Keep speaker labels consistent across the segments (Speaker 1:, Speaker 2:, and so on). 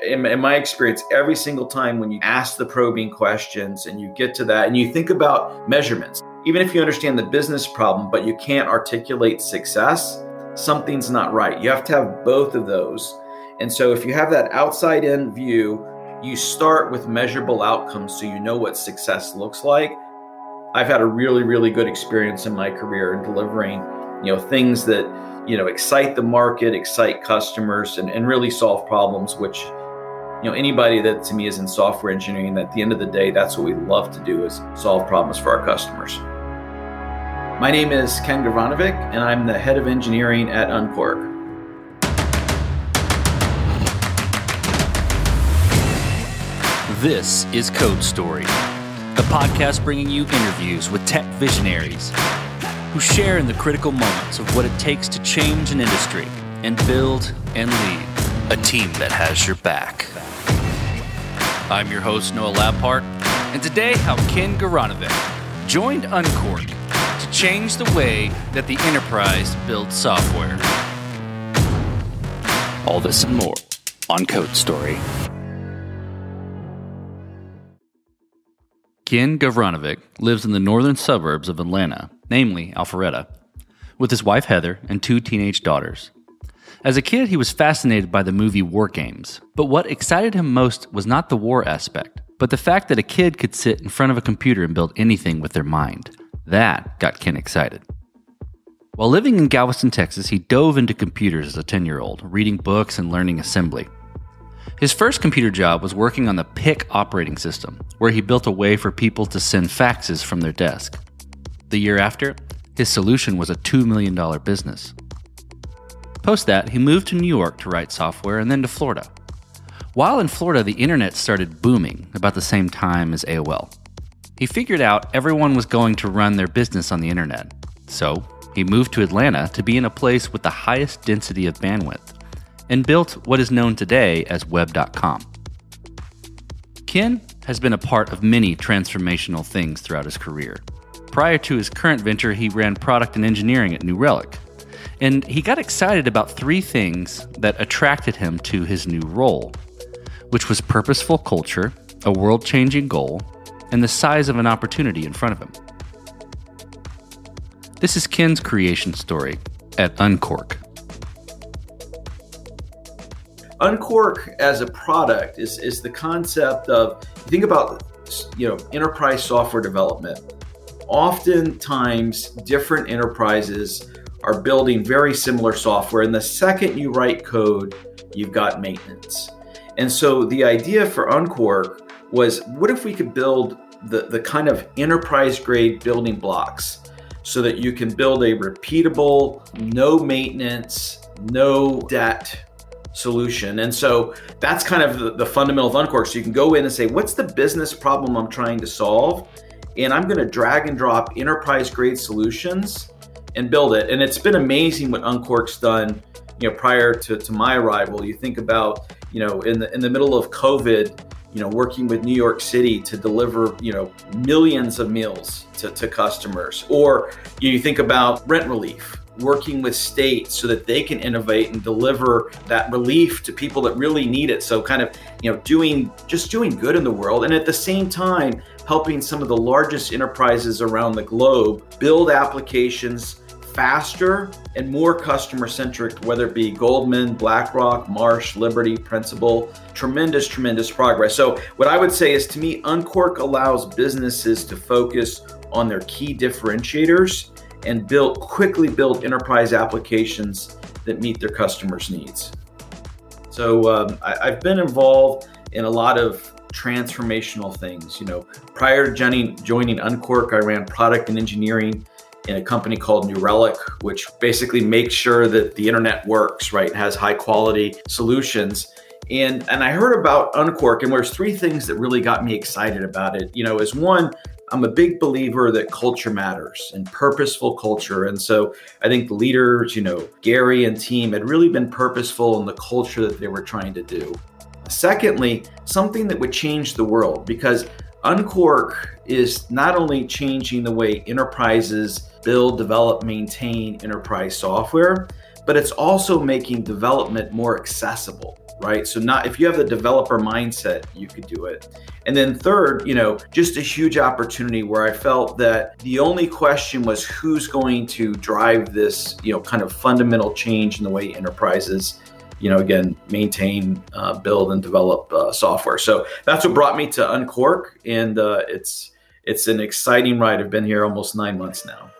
Speaker 1: In, in, my experience, every single time when you ask the probing questions and you get to that and you think about measurements, even if you understand the business problem, but you can't articulate success, something's not right. You have to have both of those. And so if you have that outside in view, you start with measurable outcomes so you know what success looks like. I've had a really, really good experience in my career in delivering, you know, things that, you know, excite the market, excite customers, and, and really solve problems, which, you know, anybody that to me is in software engineering, at the end of the day, that's what we love to do is solve problems for our customers. My name is Ken Gavranovic, and I'm the head of engineering at Unqork.
Speaker 2: This is Code Story, a podcast bringing you interviews with tech visionaries who share in the critical moments of what it takes to change an industry and build and lead a team that has your back. I'm your host, Noah Labhart, and today I'm Ken Gavranovic, joined Unqork to change the way that the enterprise builds software. All this and more on Code Story. Ken Gavranovic lives in the northern suburbs of Atlanta, namely Alpharetta, with his wife Heather and two teenage daughters. As a kid, he was fascinated by the movie War Games, but what excited him most was not the war aspect, but the fact that a kid could sit in front of a computer and build anything with their mind. That got Ken excited. While living in Galveston, Texas, he dove into computers as a 10 year old, reading books and learning assembly. His first computer job was working on the Pick operating system, where he built a way for people to send faxes from their desk. The year after, his solution was a $2 million business. Post that, he moved to New York to write software and then to Florida. While in Florida, the internet started booming about the same time as AOL. He figured out everyone was going to run their business on the internet. So he moved to Atlanta to be in a place with the highest density of bandwidth and built what is known today as Web.com. Ken has been a part of many transformational things throughout his career. Prior to his current venture, he ran product and engineering at New Relic. And he got excited about three things that attracted him to his new role, which was purposeful culture, a world changing goal, and the size of an opportunity in front of him. This is Ken's creation story at Unqork.
Speaker 1: Unqork as a product is, is the concept of think about you know enterprise software development. Oftentimes, different enterprises are building very similar software, and the second you write code, you've got maintenance. And so the idea for Unqork was what if we could build the, the kind of enterprise grade building blocks so that you can build a repeatable, no maintenance, no debt solution. And so that's kind of the, the fundamental of Unqork. So you can go in and say, what's the business problem I'm trying to solve? And I'm going to drag and drop enterprise grade solutions and build it. And it's been amazing what Unqork's done, you know, prior to, to my arrival. You think about, you know, in the in the middle of COVID, you know, working with New York City to deliver, you know, millions of meals to, to customers. Or you think about rent relief, working with states so that they can innovate and deliver that relief to people that really need it. So kind of, you know, doing just doing good in the world and at the same time helping some of the largest enterprises around the globe build applications faster and more customer centric, whether it be Goldman, BlackRock, Marsh, Liberty, Principal. Tremendous, tremendous progress. So, what I would say is to me, Unqork allows businesses to focus on their key differentiators and build quickly build enterprise applications that meet their customers' needs. So, um, I, have been involved in a lot of transformational things. You know, prior to joining, joining Unqork, I ran product and engineering in a company called New Relic, which basically makes sure that the internet works, right? Has high quality solutions. And and I heard about Unqork, and there's three things that really got me excited about it. You know, is one, I'm a big believer that culture matters and purposeful culture. And so I think the leaders, you know, Gary and team had really been purposeful in the culture that they were trying to do. Secondly, something that would change the world because Unqork is not only changing the way enterprises build, develop, maintain enterprise software, but it's also making development more accessible. right? So not if you have the developer mindset, you could do it. And then third, you know, just a huge opportunity where I felt that the only question was who's going to drive this, you know, kind of fundamental change in the way enterprises you know, again, maintain, uh, build, and develop uh, software. So that's what brought me to Unqork, and uh, it's it's an exciting ride. I've been here almost nine months now.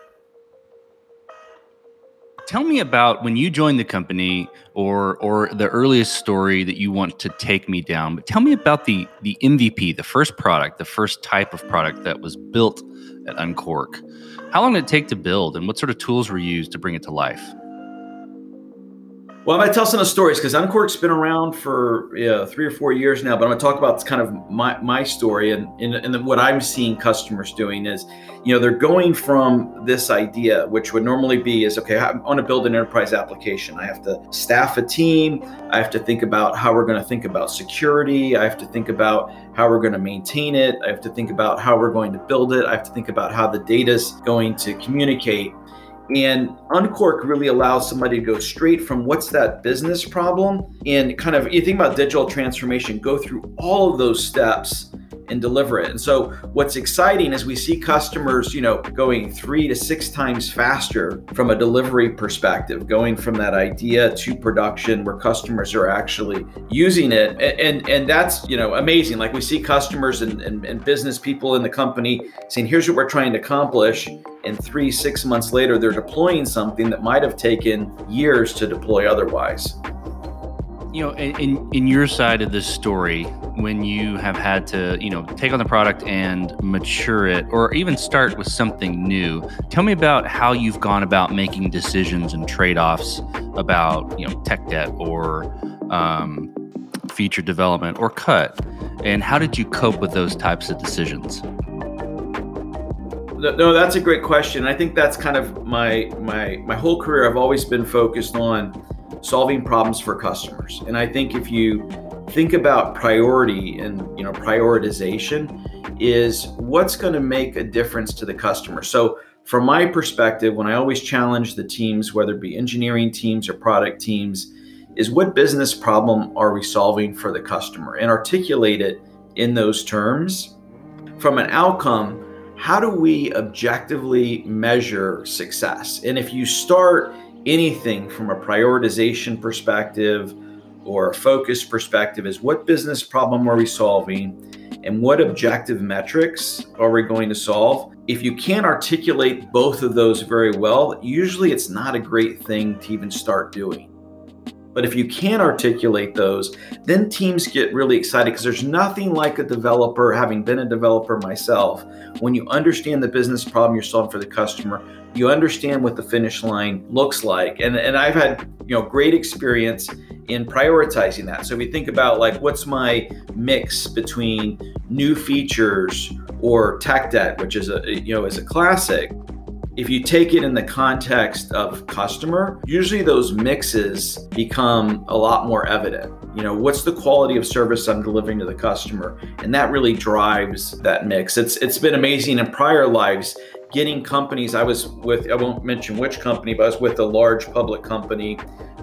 Speaker 2: Tell me about when you joined the company or or the earliest story that you want to take me down. But tell me about the the MVP, the first product, the first type of product that was built at Unqork. How long did it take to build and what sort of tools were used to bring it to life?
Speaker 1: Well, I'm going to tell some of the stories because Unqork's been around for yeah, three or four years now. But I'm going to talk about kind of my, my story and, and, and what I'm seeing customers doing is, you know, they're going from this idea, which would normally be is okay, I want to build an enterprise application. I have to staff a team. I have to think about how we're going to think about security. I have to think about how we're going to maintain it. I have to think about how we're going to build it. I have to think about how the data is going to communicate. And Unqork really allows somebody to go straight from what's that business problem and kind of, you think about digital transformation, go through all of those steps and deliver it. And so what's exciting is we see customers, you know, going 3 to 6 times faster from a delivery perspective, going from that idea to production where customers are actually using it. And and, and that's, you know, amazing. Like we see customers and, and, and business people in the company saying, here's what we're trying to accomplish and three, six months later, they're deploying something that might have taken years to deploy otherwise.
Speaker 2: You know, in, in your side of this story, when you have had to, you know, take on the product and mature it, or even start with something new, tell me about how you've gone about making decisions and trade-offs about, you know, tech debt or um, feature development or cut, and how did you cope with those types of decisions?
Speaker 1: no, that's a great question. I think that's kind of my my my whole career. I've always been focused on solving problems for customers, and I think if you think about priority and you know prioritization, is what's going to make a difference to the customer. So from my perspective, when I always challenge the teams, whether it be engineering teams or product teams, is what business problem are we solving for the customer, and articulate it in those terms. From an outcome how do we objectively measure success? And if you start anything from a prioritization perspective or a focus perspective, is what business problem are we solving and what objective metrics are we going to solve? If you can't articulate both of those very well, usually it's not a great thing to even start doing. But if you can articulate those, then teams get really excited because there's nothing like a developer, having been a developer myself, when you understand the business problem you're solving for the customer, you understand what the finish line looks like. And, and I've had you know great experience in prioritizing that. So we think about like what's my mix between new features or tech debt, which is a you know is a classic if you take it in the context of customer, usually those mixes become a lot more evident. You know, what's the quality of service I'm delivering to the customer? And that really drives that mix. It's it's been amazing in prior lives getting companies. I was with I won't mention which company, but I was with a large public company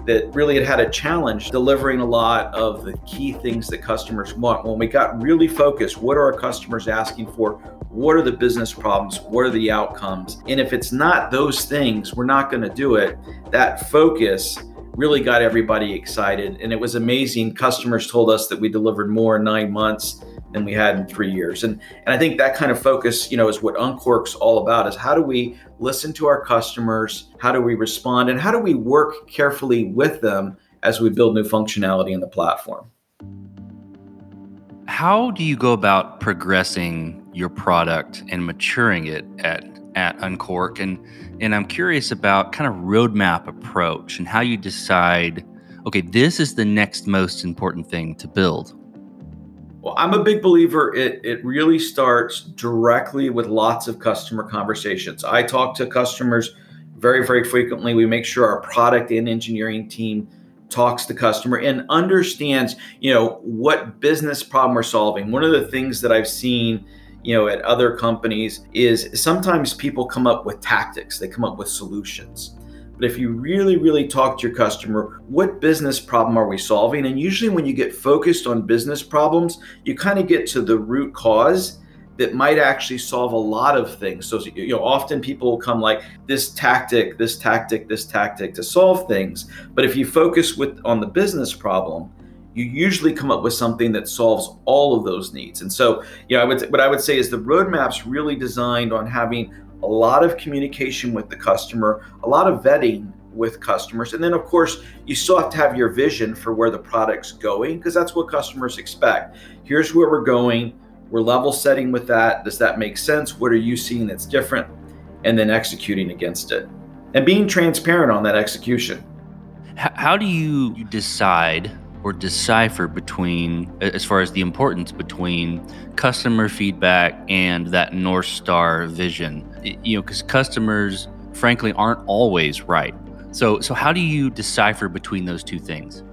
Speaker 1: that really had had a challenge delivering a lot of the key things that customers want. When we got really focused, what are our customers asking for? What are the business problems? What are the outcomes? And if it's not those things, we're not going to do it. That focus really got everybody excited. And it was amazing. Customers told us that we delivered more in nine months than we had in three years. And and I think that kind of focus, you know, is what Unqork's all about is how do we listen to our customers, how do we respond, and how do we work carefully with them as we build new functionality in the platform.
Speaker 2: How do you go about progressing your product and maturing it at at Unqork? And and I'm curious about kind of roadmap approach and how you decide, okay, this is the next most important thing to build.
Speaker 1: Well, I'm a big believer. It it really starts directly with lots of customer conversations. I talk to customers very very frequently. We make sure our product and engineering team talks to customer and understands, you know, what business problem we're solving. One of the things that I've seen, you know, at other companies is sometimes people come up with tactics. They come up with solutions. But if you really, really talk to your customer, what business problem are we solving? And usually, when you get focused on business problems, you kind of get to the root cause that might actually solve a lot of things. So, you know, often people will come like this tactic, this tactic, this tactic to solve things. But if you focus with on the business problem, you usually come up with something that solves all of those needs. And so, you know, I would, what I would say is the roadmap's really designed on having a lot of communication with the customer, a lot of vetting with customers. And then, of course, you still have to have your vision for where the product's going because that's what customers expect. Here's where we're going. We're level setting with that. Does that make sense? What are you seeing that's different? And then executing against it and being transparent on that execution.
Speaker 2: How do you decide or decipher between, as far as the importance between customer feedback and that North Star vision? You know, because customers, frankly, aren't always right. So, so how do you decipher between those two things?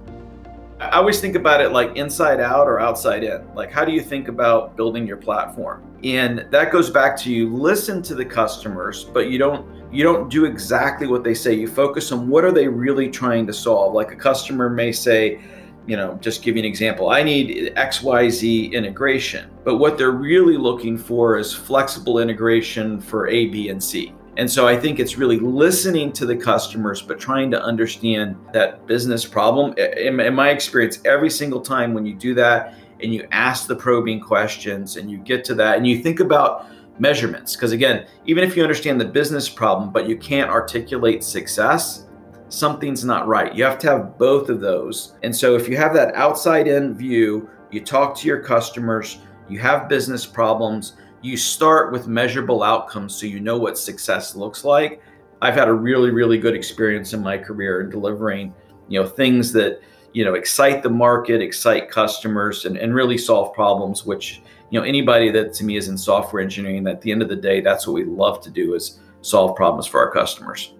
Speaker 1: I always think about it like inside out or outside in. Like, how do you think about building your platform? And that goes back to you listen to the customers, but you don't you don't do exactly what they say. You focus on what are they really trying to solve. Like a customer may say, you know, just give you an example. I need XYZ integration, but what they're really looking for is flexible integration for A, B, and C. And so I think it's really listening to the customers, but trying to understand that business problem. In, in, my experience, every single time when you do that and you ask the probing questions and you get to that and you think about measurements, because again, even if you understand the business problem, but you can't articulate success, something's not right. You have to have both of those. And so if you have that outside in view, you talk to your customers, you have business problems, you start with measurable outcomes so you know what success looks like. I've had a really really good experience in my career in delivering, you know, things that, you know, excite the market, excite customers and, and really solve problems which, you know, anybody that to me is in software engineering at the end of the day, that's what we love to do is solve problems for our customers.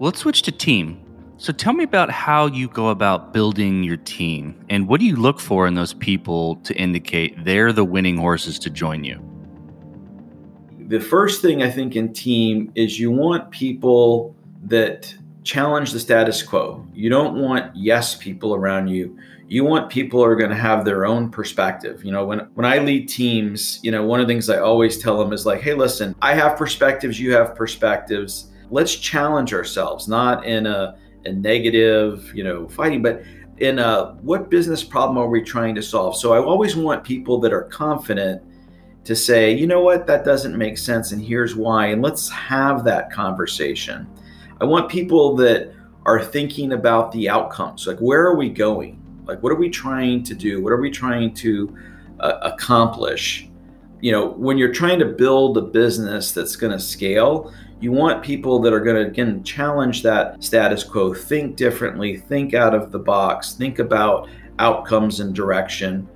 Speaker 2: Let's switch to team. So tell me about how you go about building your team and what do you look for in those people to indicate they're the winning horses to join you?
Speaker 1: The first thing I think in team is you want people that challenge the status quo. You don't want yes people around you. You want people who are going to have their own perspective. You know, when when I lead teams, you know, one of the things I always tell them is like, "Hey, listen, I have perspectives, you have perspectives let's challenge ourselves, not in a, a negative, you know, fighting, but in a what business problem are we trying to solve? So I always want people that are confident to say, you know what, that doesn't make sense, and here's why, and let's have that conversation. I want people that are thinking about the outcomes, like where are we going? Like what are we trying to do? What are we trying to uh, accomplish? You know, when you're trying to build a business that's going to scale, you want people that are going to, again, challenge that status quo, think differently, think out of the box, think about outcomes and direction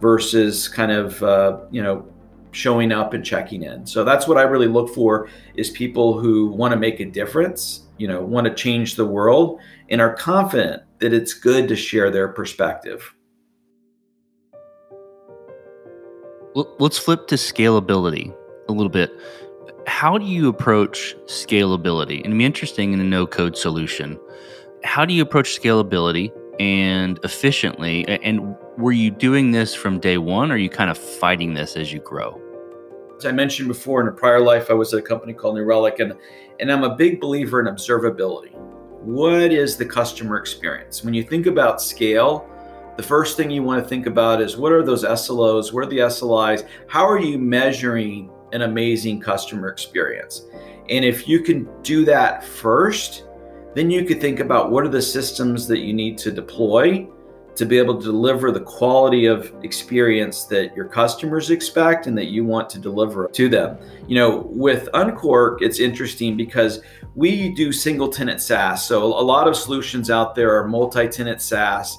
Speaker 1: versus kind of, uh, you know, showing up and checking in. So that's what I really look for is people who want to make a difference, you know, want to change the world and are confident that it's good to share their perspective.
Speaker 2: Let's flip to scalability a little bit how do you approach scalability? And be interesting in a no code solution. How do you approach scalability and efficiently? And were you doing this from day one, or are you kind of fighting this as you grow?
Speaker 1: As I mentioned before, in a prior life, I was at a company called New Relic, and, and I'm a big believer in observability. What is the customer experience? When you think about scale, the first thing you want to think about is what are those SLOs? What are the SLIs? How are you measuring an amazing customer experience. And if you can do that first, then you could think about what are the systems that you need to deploy to be able to deliver the quality of experience that your customers expect and that you want to deliver to them. You know, with Unqork, it's interesting because we do single tenant SaaS. So a lot of solutions out there are multi tenant SaaS.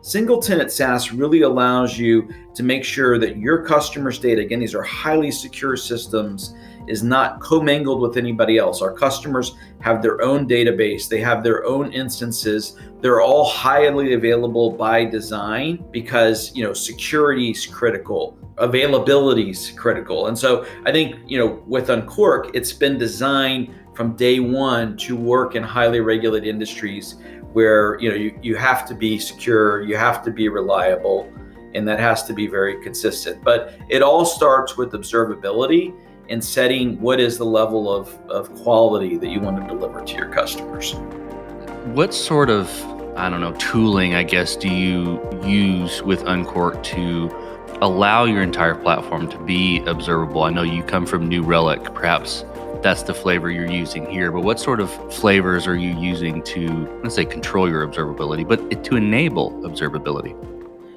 Speaker 1: Single tenant SaaS really allows you to make sure that your customers' data, again, these are highly secure systems, is not commingled with anybody else. Our customers have their own database, they have their own instances. They're all highly available by design because, you know, security is critical, availability is critical. And so I think, you know, with Unqork, it's been designed from day one to work in highly regulated industries where you know you, you have to be secure, you have to be reliable, and that has to be very consistent. But it all starts with observability and setting what is the level of, of quality that you want to deliver to your customers.
Speaker 2: What sort of I don't know, tooling, I guess, do you use with Unqork to allow your entire platform to be observable? I know you come from New Relic, perhaps that's the flavor you're using here, but what sort of flavors are you using to, let's say, control your observability, but to enable observability?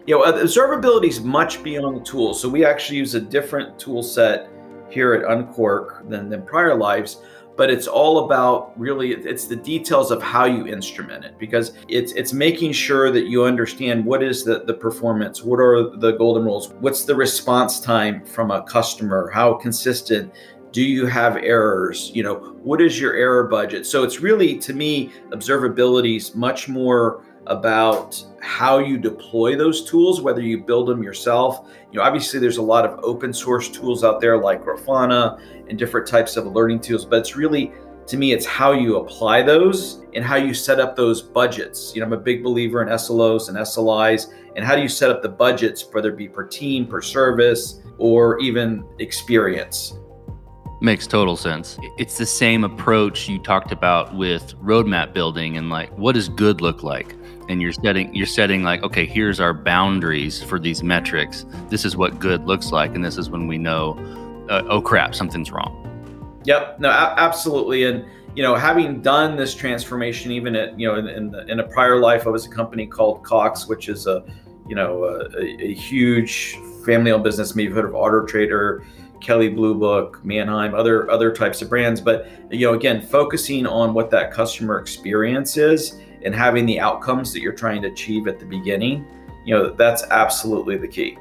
Speaker 1: Yeah, well, observability is much beyond the tool. So we actually use a different tool set here at Unqork than, than prior lives but it's all about really it's the details of how you instrument it because it's it's making sure that you understand what is the, the performance what are the golden rules what's the response time from a customer how consistent do you have errors you know what is your error budget so it's really to me observability is much more about how you deploy those tools, whether you build them yourself. You know, obviously there's a lot of open source tools out there like Grafana and different types of learning tools, but it's really to me it's how you apply those and how you set up those budgets. You know, I'm a big believer in SLOs and SLIs and how do you set up the budgets whether it be per team, per service, or even experience.
Speaker 2: Makes total sense. It's the same approach you talked about with roadmap building and like what does good look like? and you're setting you're setting like okay here's our boundaries for these metrics. This is what good looks like and this is when we know uh, oh crap something's wrong.
Speaker 1: Yep. No a- absolutely. And you know having done this transformation even at you know in, in, in, a prior life i was a company called cox which is a you know a, a huge family-owned business maybe you've heard of auto trader Kelley Blue Book, Mannheim, other other types of brands. But you know, again, focusing on what that customer experience is and having the outcomes that you're trying to achieve at the beginning, you know, that's absolutely the key.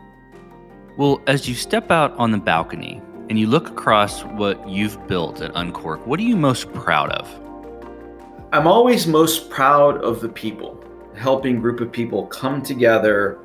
Speaker 2: Well, as you step out on the balcony and you look across what you've built at Unqork, what are you most proud of?
Speaker 1: I'm always most proud of the people, helping group of people come together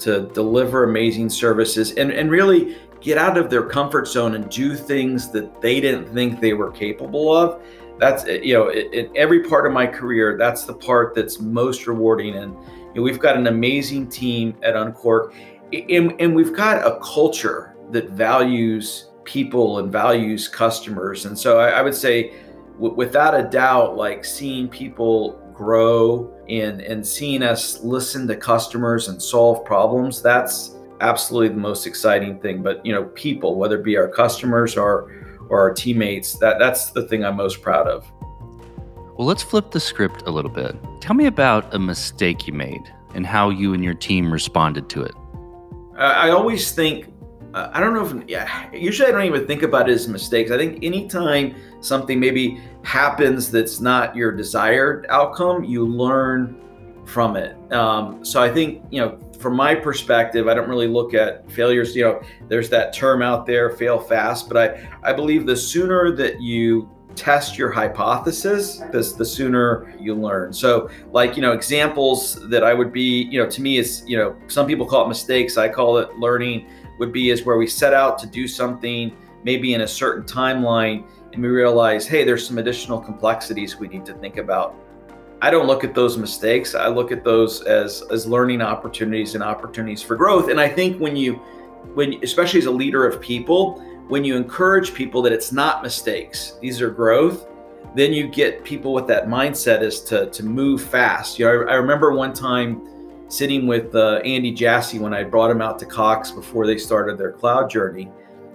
Speaker 1: to deliver amazing services and, and really get out of their comfort zone and do things that they didn't think they were capable of. That's eh, you know in every part of my career that's the part that's most rewarding. And you know, we've got an amazing team at unqork and, and we've got a culture that values people and values customers. And so i, I would say w- without a doubt like seeing people grow and and seeing us listen to customers and solve problems that's absolutely the most exciting thing but you know people whether it be our customers or or our teammates. That that's the thing I'm most proud of.
Speaker 2: Well, let's flip the script a little bit. Tell me about a mistake you made and how you and your team responded to it.
Speaker 1: I always think uh, I don't know if yeah. Usually, I don't even think about it as mistakes. I think anytime something maybe happens that's not your desired outcome, you learn from it. Um, so I think you know from my perspective, I don't really look at failures. You know, there's that term out there, fail fast, but I, I believe the sooner that you test your hypothesis, the, the sooner you learn. So, like, you know, examples that I would be, you know, to me is, you know, some people call it mistakes. I call it learning would be is where we set out to do something maybe in a certain timeline and we realize, hey, there's some additional complexities we need to think about I don't look at those mistakes. I look at those as as learning opportunities and opportunities for growth. And I think when you when especially as a leader of people, when you encourage people that it's not mistakes, these are growth, then you get people with that mindset is to to move fast. You know, I, I remember one time sitting with uh, Andy Jassy when I brought him out to Cox before they started their cloud journey,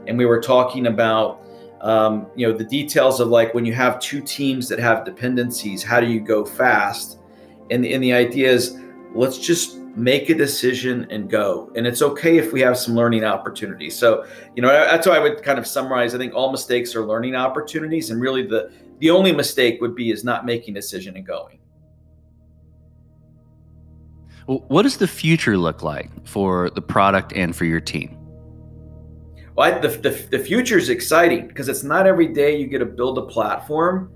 Speaker 1: and we were talking about um, you know the details of like when you have two teams that have dependencies how do you go fast? And, and the idea is let's just make a decision and go. And it's okay if we have some learning opportunities. So you know that's how i would kind of summarize. I think all mistakes are learning opportunities and really the the only mistake would be is not making a decision and going.
Speaker 2: What does the future look like for the product and for your team
Speaker 1: well, I, the, the, the future is exciting because it's not every day you get to build a platform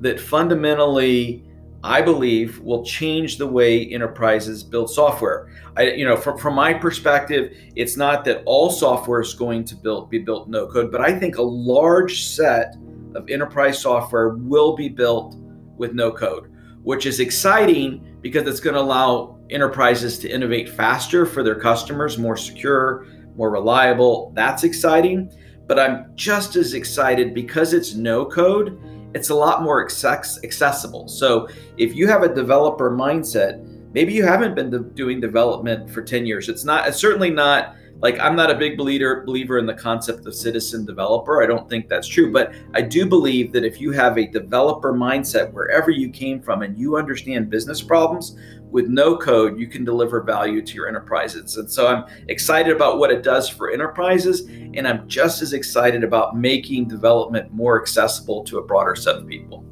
Speaker 1: that fundamentally, I believe, will change the way enterprises build software. I, you know, from, from my perspective, it's not that all software is going to build, be built no code, but I think a large set of enterprise software will be built with no code, which is exciting because it's going to allow enterprises to innovate faster for their customers, more secure, more reliable. That's exciting. But I'm just as excited because it's no code, it's a lot more accessible. So if you have a developer mindset, maybe you haven't been doing development for 10 years. It's not, it's certainly not like I'm not a big believer believer in the concept of citizen developer. I don't think that's true, but I do believe that if you have a developer mindset wherever you came from and you understand business problems with no code, you can deliver value to your enterprises. And so I'm excited about what it does for enterprises and I'm just as excited about making development more accessible to a broader set of people.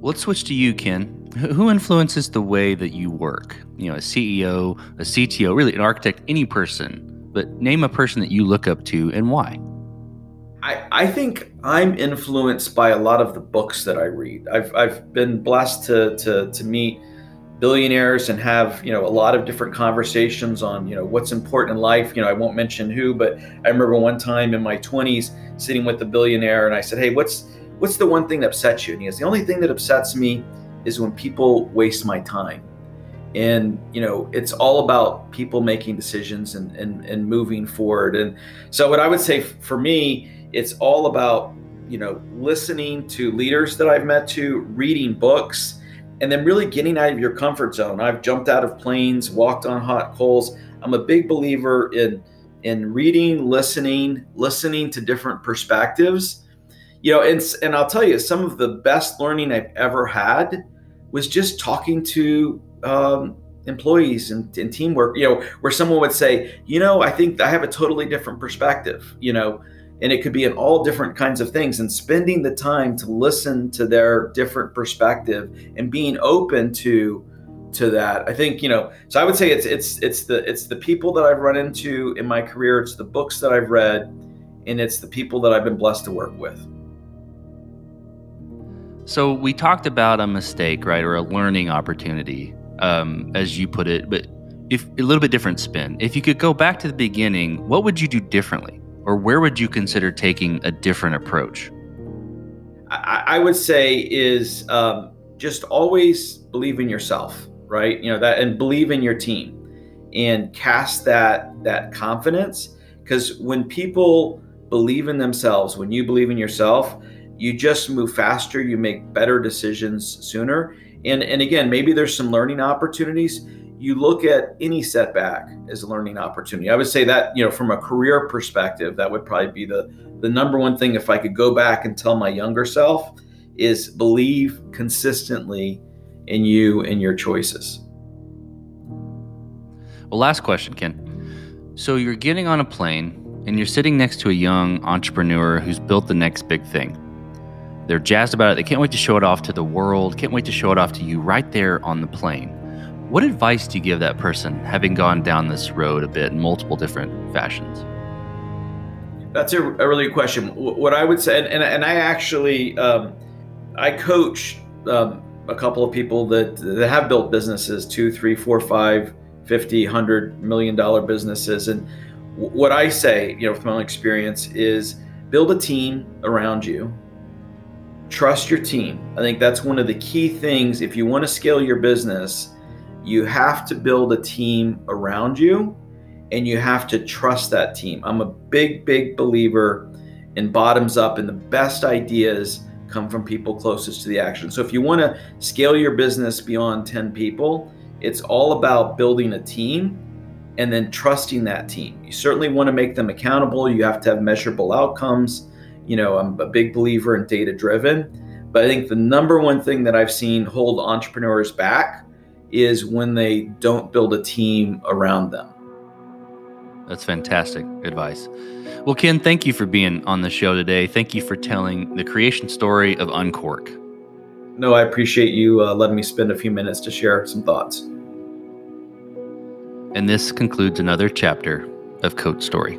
Speaker 2: Let's switch to you, Ken. Who influences the way that you work? You know, a CEO, a CTO, really an architect, any person but name a person that you look up to and why.
Speaker 1: I, I think I'm influenced by a lot of the books that I read. I've, I've been blessed to, to, to meet billionaires and have you know a lot of different conversations on you know what's important in life. You know i won't mention who but i remember one time in my 20s sitting with a billionaire and i said hey what's what's the one thing that upsets you? And he goes the only thing that upsets me is when people waste my time. And you know it's all about people making decisions and, and and moving forward. And so what i would say for me it's all about you know listening to leaders that i've met to reading books and then really getting out of your comfort zone. I've jumped out of planes walked on hot coals. I'm a big believer in in reading listening listening to different perspectives. You know and and i'll tell you some of the best learning i've ever had was just talking to um, employees and, and teamwork, you know, where someone would say, you know, I think I have a totally different perspective, you know, and it could be in all different kinds of things. And spending the time to listen to their different perspective and being open to to that. I think you know so i would say it's it's it's the it's the people that i've run into in my career. It's the books that i've read and it's the people that i've been blessed to work with.
Speaker 2: So we talked about a mistake right or a learning opportunity um, as you put it, but if a little bit different spin. If you could go back to the beginning, what would you do differently, or where would you consider taking a different approach?
Speaker 1: I, I would say is um, just always believe in yourself, right? You know that, and believe in your team, and cast that that confidence. Because when people believe in themselves, when you believe in yourself, you just move faster. You make better decisions sooner and, and again, maybe there's some learning opportunities. You look at any setback as a learning opportunity. I would say that, you know, from a career perspective, that would probably be the, the number one thing if I could go back and tell my younger self is believe consistently in you and your choices.
Speaker 2: Well, last question, Ken. So you're getting on a plane and you're sitting next to a young entrepreneur who's built the next big thing. They're jazzed about it. They can't wait to show it off to the world, can't wait to show it off to you right there on the plane. What advice do you give that person having gone down this road a bit in multiple different fashions?
Speaker 1: That's a, a really good question. What I would say, and, and, and I actually, um, I coach um, a couple of people that, that have built businesses, two, three, four, five, 50, 100 million dollar businesses. And what I say, you know, from my own experience is build a team around you trust your team. I think that's one of the key things. If you want to scale your business, you have to build a team around you and you have to trust that team. I'm a big, big believer in bottoms up, and the best ideas come from people closest to the action. So if you want to scale your business beyond 10 people, it's all about building a team and then trusting that team. You certainly want to make them accountable, you have to have measurable outcomes you know, I'm a big believer in data driven. But I think the number one thing that I've seen hold entrepreneurs back is when they don't build a team around them.
Speaker 2: That's fantastic advice. Well, Ken, thank you for being on the show today. Thank you for telling the creation story of Unqork.
Speaker 1: No, I appreciate you uh, letting me spend a few minutes to share some thoughts.
Speaker 2: And this concludes another chapter of Code Story.